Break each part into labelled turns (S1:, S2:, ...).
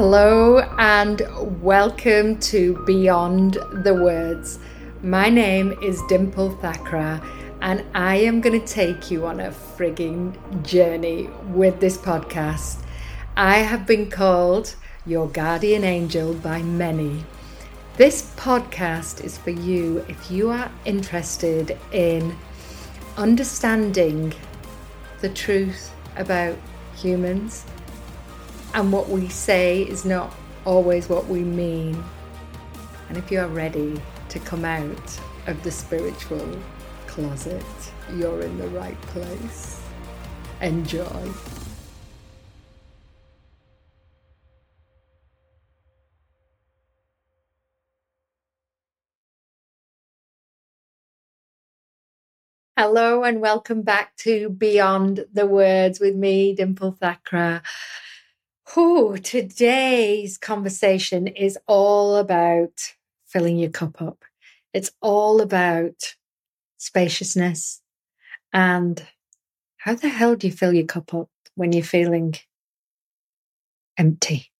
S1: Hello and welcome to Beyond the Words. My name is Dimple Thakrar, and I am going to take you on a frigging journey with this podcast. I have been called your guardian angel by many. This podcast is for you if you are interested in understanding the truth about humans and what we say is not always what we mean. And if you are ready to come out of the spiritual closet, you're in the right place. Enjoy. Hello and welcome back to Beyond the Words with me, Dimple Thakrar. Oh, today's conversation is all about filling your cup up. It's all about spaciousness and how the hell do you fill your cup up when you're feeling empty?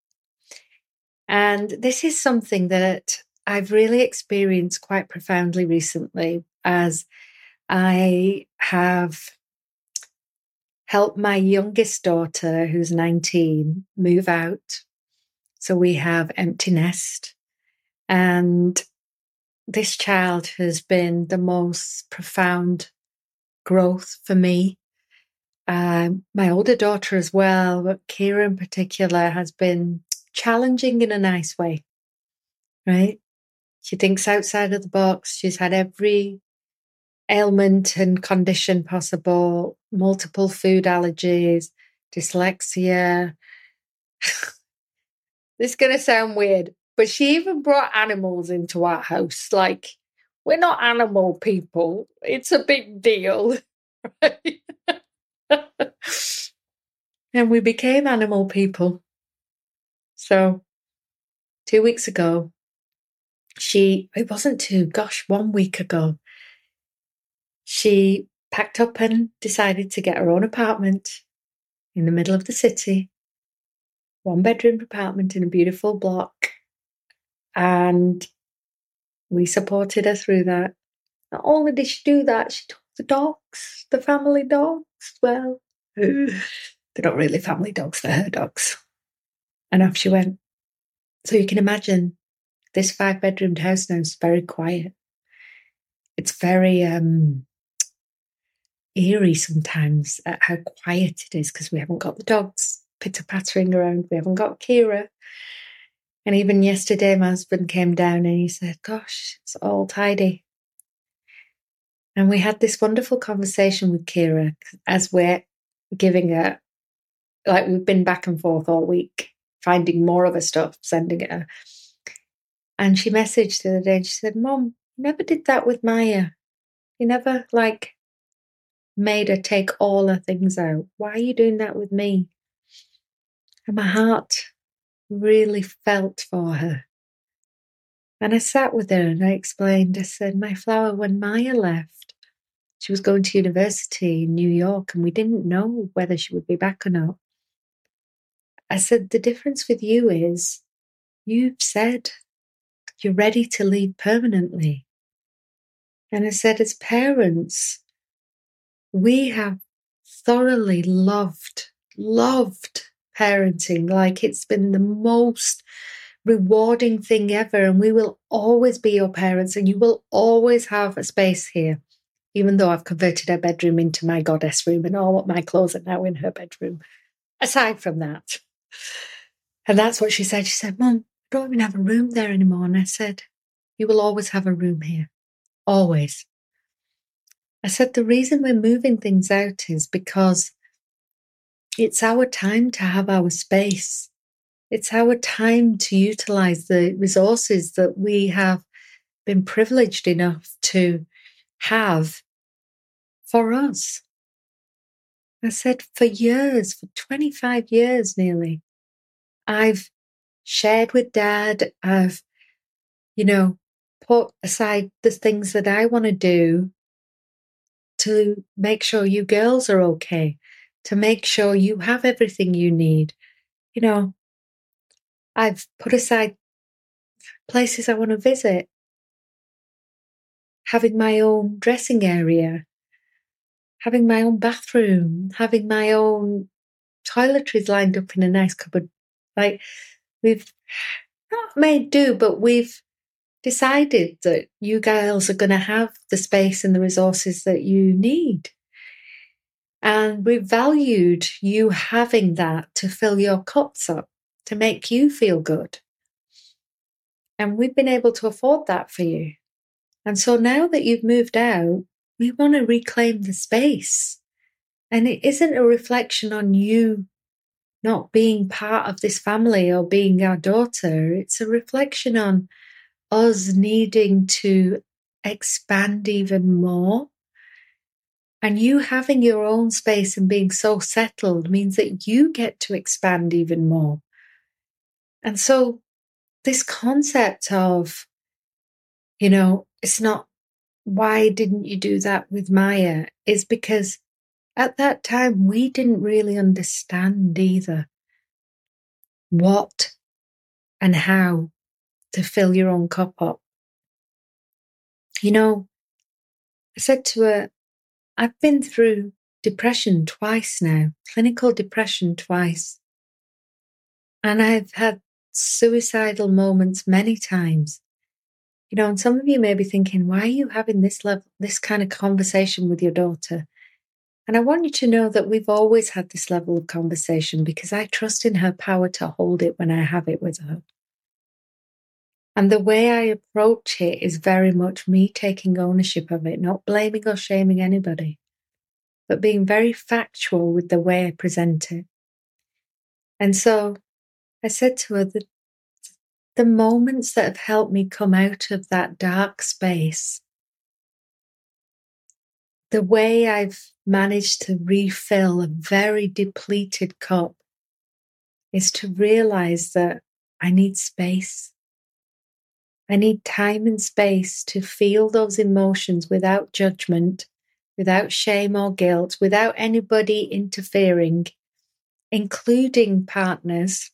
S1: And this is something that I've really experienced quite profoundly recently as I have helped my youngest daughter, who's 19, move out. So we have empty nest. And this child has been the most profound growth for me. Um, my older daughter as well, but Kira in particular has been challenging in a nice way, right? She thinks outside of the box. She's had every ailment and condition possible, multiple food allergies, dyslexia. this is going to sound weird, but she even brought animals into our house. Like, we're not animal people. It's a big deal. Right? and we became animal people. So, two weeks ago, she, it wasn't two, gosh, one week ago, she packed up and decided to get her own apartment in the middle of the city, one bedroom apartment in a beautiful block. And we supported her through that. Not only did she do that, she took the dogs, the family dogs. Well, they're not really family dogs, they're her dogs. And off she went. So you can imagine this five bedroomed house now is very quiet. It's very um eerie sometimes at how quiet it is because we haven't got the dogs pitter pattering around. We haven't got Kira. And even yesterday, my husband came down and he said, Gosh, it's all tidy. And we had this wonderful conversation with Kira as we're giving her, like, we've been back and forth all week, finding more of her stuff, sending it her. And she messaged the other day and she said, Mom, you never did that with Maya. You never, like, made her take all her things out. Why are you doing that with me? And my heart really felt for her. And I sat with her and I explained, I said, My flower, when Maya left, she was going to university in New York and we didn't know whether she would be back or not. I said, The difference with you is you've said you're ready to leave permanently. And I said, As parents, we have thoroughly loved, loved parenting. Like it's been the most rewarding thing ever. And we will always be your parents and you will always have a space here. Even though I've converted her bedroom into my goddess room and all my clothes are now in her bedroom. Aside from that. And that's what she said. She said, Mom, I don't even have a room there anymore. And I said, You will always have a room here. Always. I said, the reason we're moving things out is because it's our time to have our space. It's our time to utilize the resources that we have been privileged enough to have for us. I said, for years, for 25 years nearly, I've shared with dad, I've, you know, put aside the things that I want to do to make sure you girls are okay, to make sure you have everything you need. You know, I've put aside places I want to visit, having my own dressing area, having my own bathroom, having my own toiletries lined up in a nice cupboard. Like we've not made do, but we've decided that you girls are going to have the space and the resources that you need. And we valued you having that to fill your cups up, to make you feel good. And we've been able to afford that for you. And so now that you've moved out, we want to reclaim the space. And it isn't a reflection on you not being part of this family or being our daughter. It's a reflection on us needing to expand even more. And you having your own space and being so settled means that you get to expand even more. And so, this concept of, you know, it's not why didn't you do that with Maya is because at that time we didn't really understand either what and how to fill your own cup up. You know, I said to her, I've been through depression twice now, clinical depression twice. And I've had suicidal moments many times. You know, and some of you may be thinking, why are you having this level, this kind of conversation with your daughter? And I want you to know that we've always had this level of conversation because I trust in her power to hold it when I have it with her. And the way I approach it is very much me taking ownership of it, not blaming or shaming anybody, but being very factual with the way I present it. And so I said to her that the moments that have helped me come out of that dark space, the way I've managed to refill a very depleted cup is to realize that I need space. I need time and space to feel those emotions without judgment, without shame or guilt, without anybody interfering, including partners,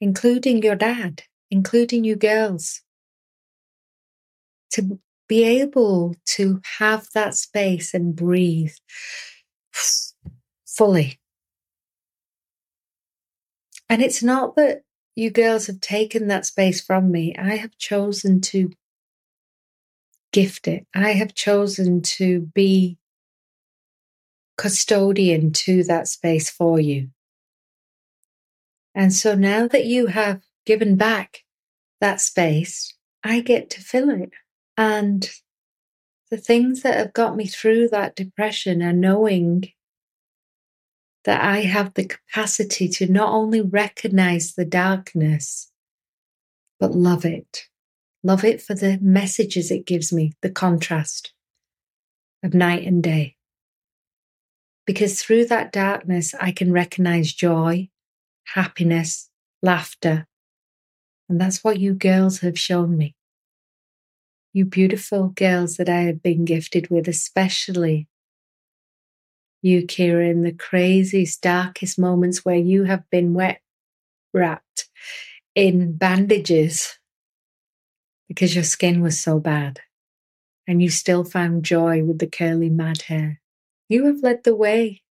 S1: including your dad, including you girls. To be able to have that space and breathe fully. And it's not that you girls have taken that space from me. I have chosen to gift it. I have chosen to be custodian to that space for you. And so now that you have given back that space, I get to fill it. And the things that have got me through that depression are knowing that I have the capacity to not only recognize the darkness, but love it. Love it for the messages it gives me, the contrast of night and day. Because through that darkness, I can recognize joy, happiness, laughter. And that's what you girls have shown me. You beautiful girls that I have been gifted with, especially you, Kira, in the craziest, darkest moments where you have been wet wrapped in bandages because your skin was so bad and you still found joy with the curly mad hair. You have led the way.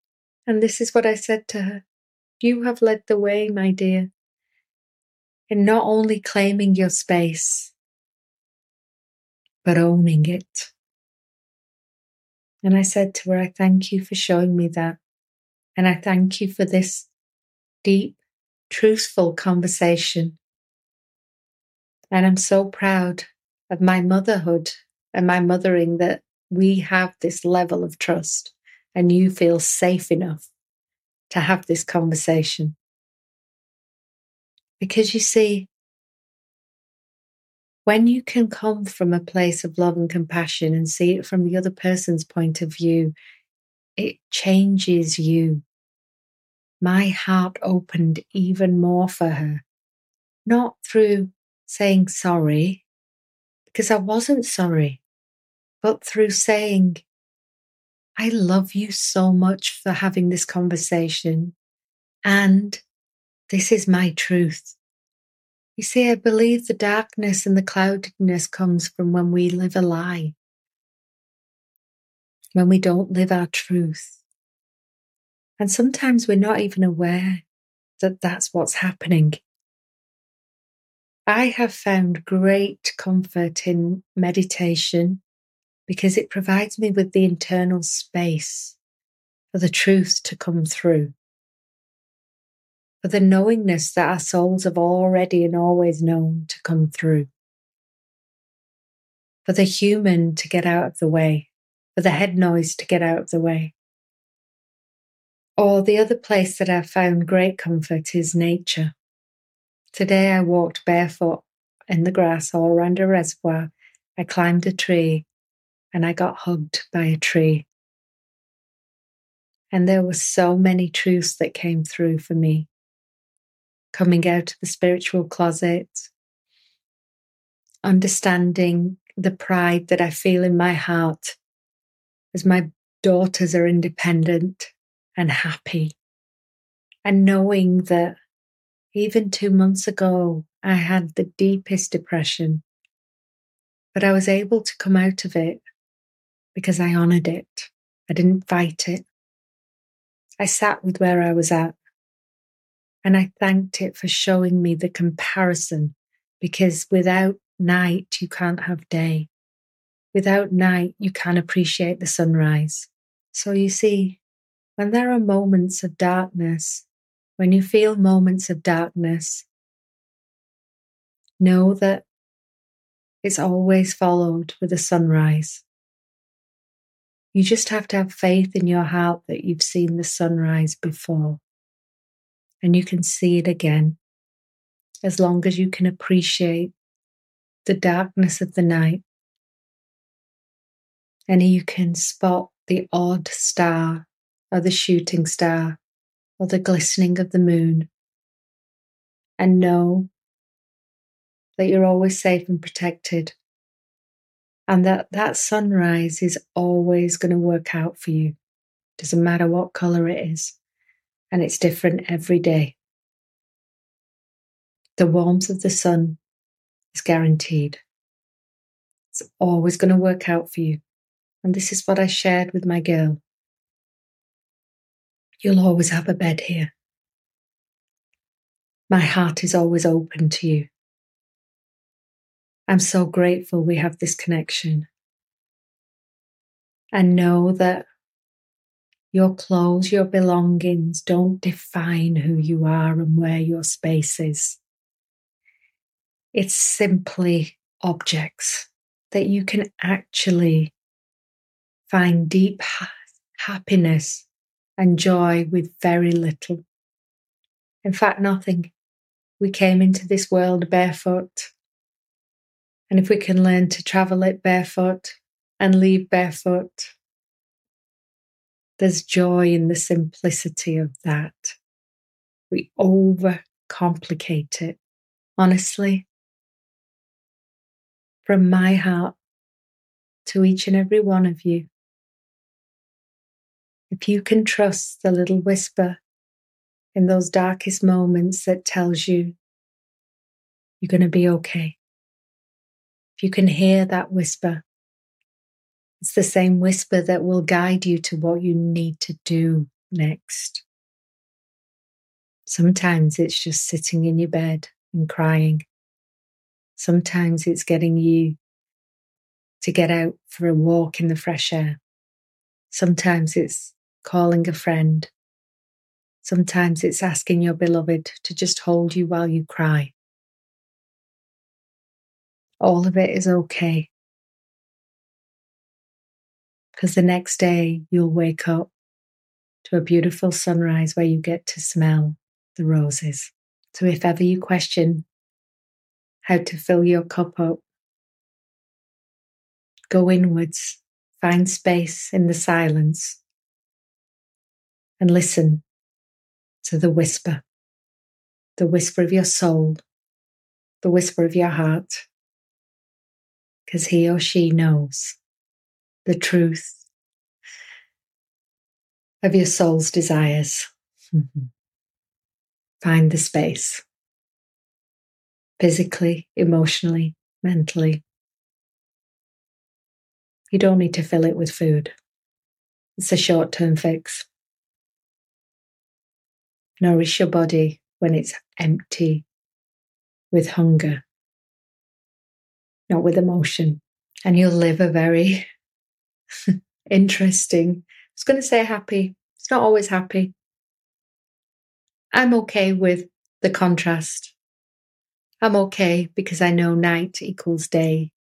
S1: And this is what I said to her. You have led the way, my dear, in not only claiming your space, but owning it. And I said to her, I thank you for showing me that. And I thank you for this deep, truthful conversation. And I'm so proud of my motherhood and my mothering that we have this level of trust and you feel safe enough to have this conversation. Because you see, when you can come from a place of love and compassion and see it from the other person's point of view, it changes you. My heart opened even more for her, not through saying sorry, because I wasn't sorry, but through saying, I love you so much for having this conversation. And this is my truth. You see, I believe the darkness and the cloudedness comes from when we live a lie, when we don't live our truth. And sometimes we're not even aware that that's what's happening. I have found great comfort in meditation because it provides me with the internal space for the truth to come through, for the knowingness that our souls have already and always known to come through, for the human to get out of the way, for the head noise to get out of the way. Or the other place that I've found great comfort is nature. Today I walked barefoot in the grass all around a reservoir. I climbed a tree and I got hugged by a tree. And there were so many truths that came through for me. Coming out of the spiritual closet, understanding the pride that I feel in my heart as my daughters are independent and happy, and knowing that even two months ago I had the deepest depression, but I was able to come out of it because I honored it. I didn't fight it. I sat with where I was at and I thanked it for showing me the comparison because without night, you can't have day. Without night, you can't appreciate the sunrise. So you see, when there are moments of darkness, when you feel moments of darkness, know that it's always followed with a sunrise. You just have to have faith in your heart that you've seen the sunrise before and you can see it again as long as you can appreciate the darkness of the night and you can spot the odd star or the shooting star or the glistening of the moon and know that you're always safe and protected and that that sunrise is always going to work out for you. Doesn't matter what color it is, and it's different every day. The warmth of the sun is guaranteed. It's always going to work out for you. And this is what I shared with my girl. You'll always have a bed here. My heart is always open to you. I'm so grateful we have this connection. And know that your clothes, your belongings don't define who you are and where your space is. It's simply objects that you can actually find deep ha- happiness and joy with very little. In fact, nothing. We came into this world barefoot and if we can learn to travel it barefoot and leave barefoot, there's joy in the simplicity of that. We overcomplicate it. Honestly, from my heart to each and every one of you, if you can trust the little whisper in those darkest moments that tells you you're going to be okay If you can hear that whisper, it's the same whisper that will guide you to what you need to do next. Sometimes it's just sitting in your bed and crying. Sometimes it's getting you to get out for a walk in the fresh air. Sometimes it's calling a friend. Sometimes it's asking your beloved to just hold you while you cry all of it is okay. Because the next day you'll wake up to a beautiful sunrise where you get to smell the roses. So if ever you question how to fill your cup up, go inwards, find space in the silence, and listen to the whisper, the whisper of your soul, the whisper of your heart because he or she knows the truth of your soul's desires. Mm-hmm. Find the space. physically, emotionally, mentally. You don't need to fill it with food. It's a short term fix. Nourish your body when it's empty with hunger, not with emotion. And you'll live a very interesting, I was going to say happy. It's not always happy. I'm okay with the contrast. I'm okay because I know night equals day.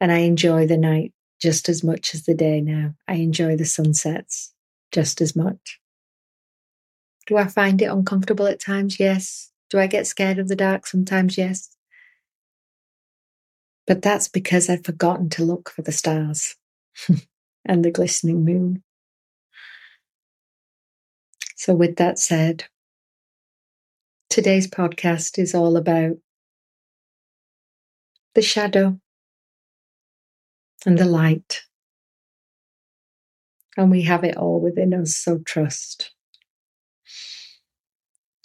S1: And I enjoy the night just as much as the day now. I enjoy the sunsets just as much. Do I find it uncomfortable at times? Yes. Do I get scared of the dark sometimes? Yes. But that's because I've forgotten to look for the stars and the glistening moon. So, with that said, today's podcast is all about the shadow and the light. And we have it all within us, so trust.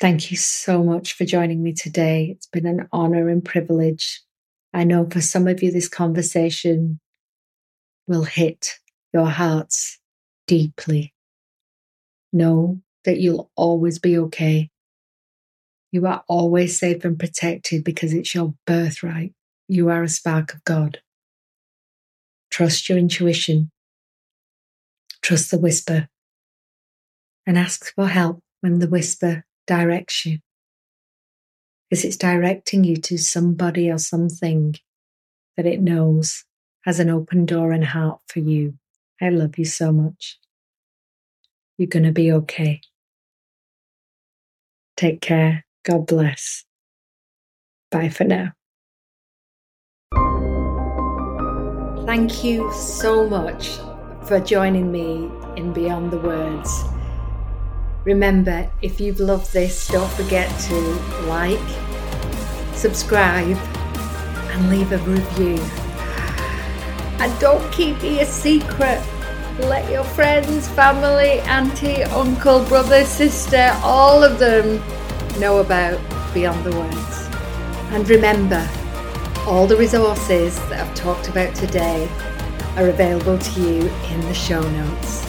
S1: Thank you so much for joining me today. It's been an honor and privilege. I know for some of you, this conversation will hit your hearts deeply. Know that you'll always be okay. You are always safe and protected because it's your birthright. You are a spark of God. Trust your intuition. Trust the whisper. And ask for help when the whisper directs you. Because it's directing you to somebody or something that it knows has an open door and heart for you. I love you so much. You're going to be okay. Take care. God bless. Bye for now. Thank you so much for joining me in Beyond the Words. Remember, if you've loved this, don't forget to like, subscribe, and leave a review. And don't keep it a secret. Let your friends, family, auntie, uncle, brother, sister, all of them know about Beyond the Words. And remember, all the resources that I've talked about today are available to you in the show notes.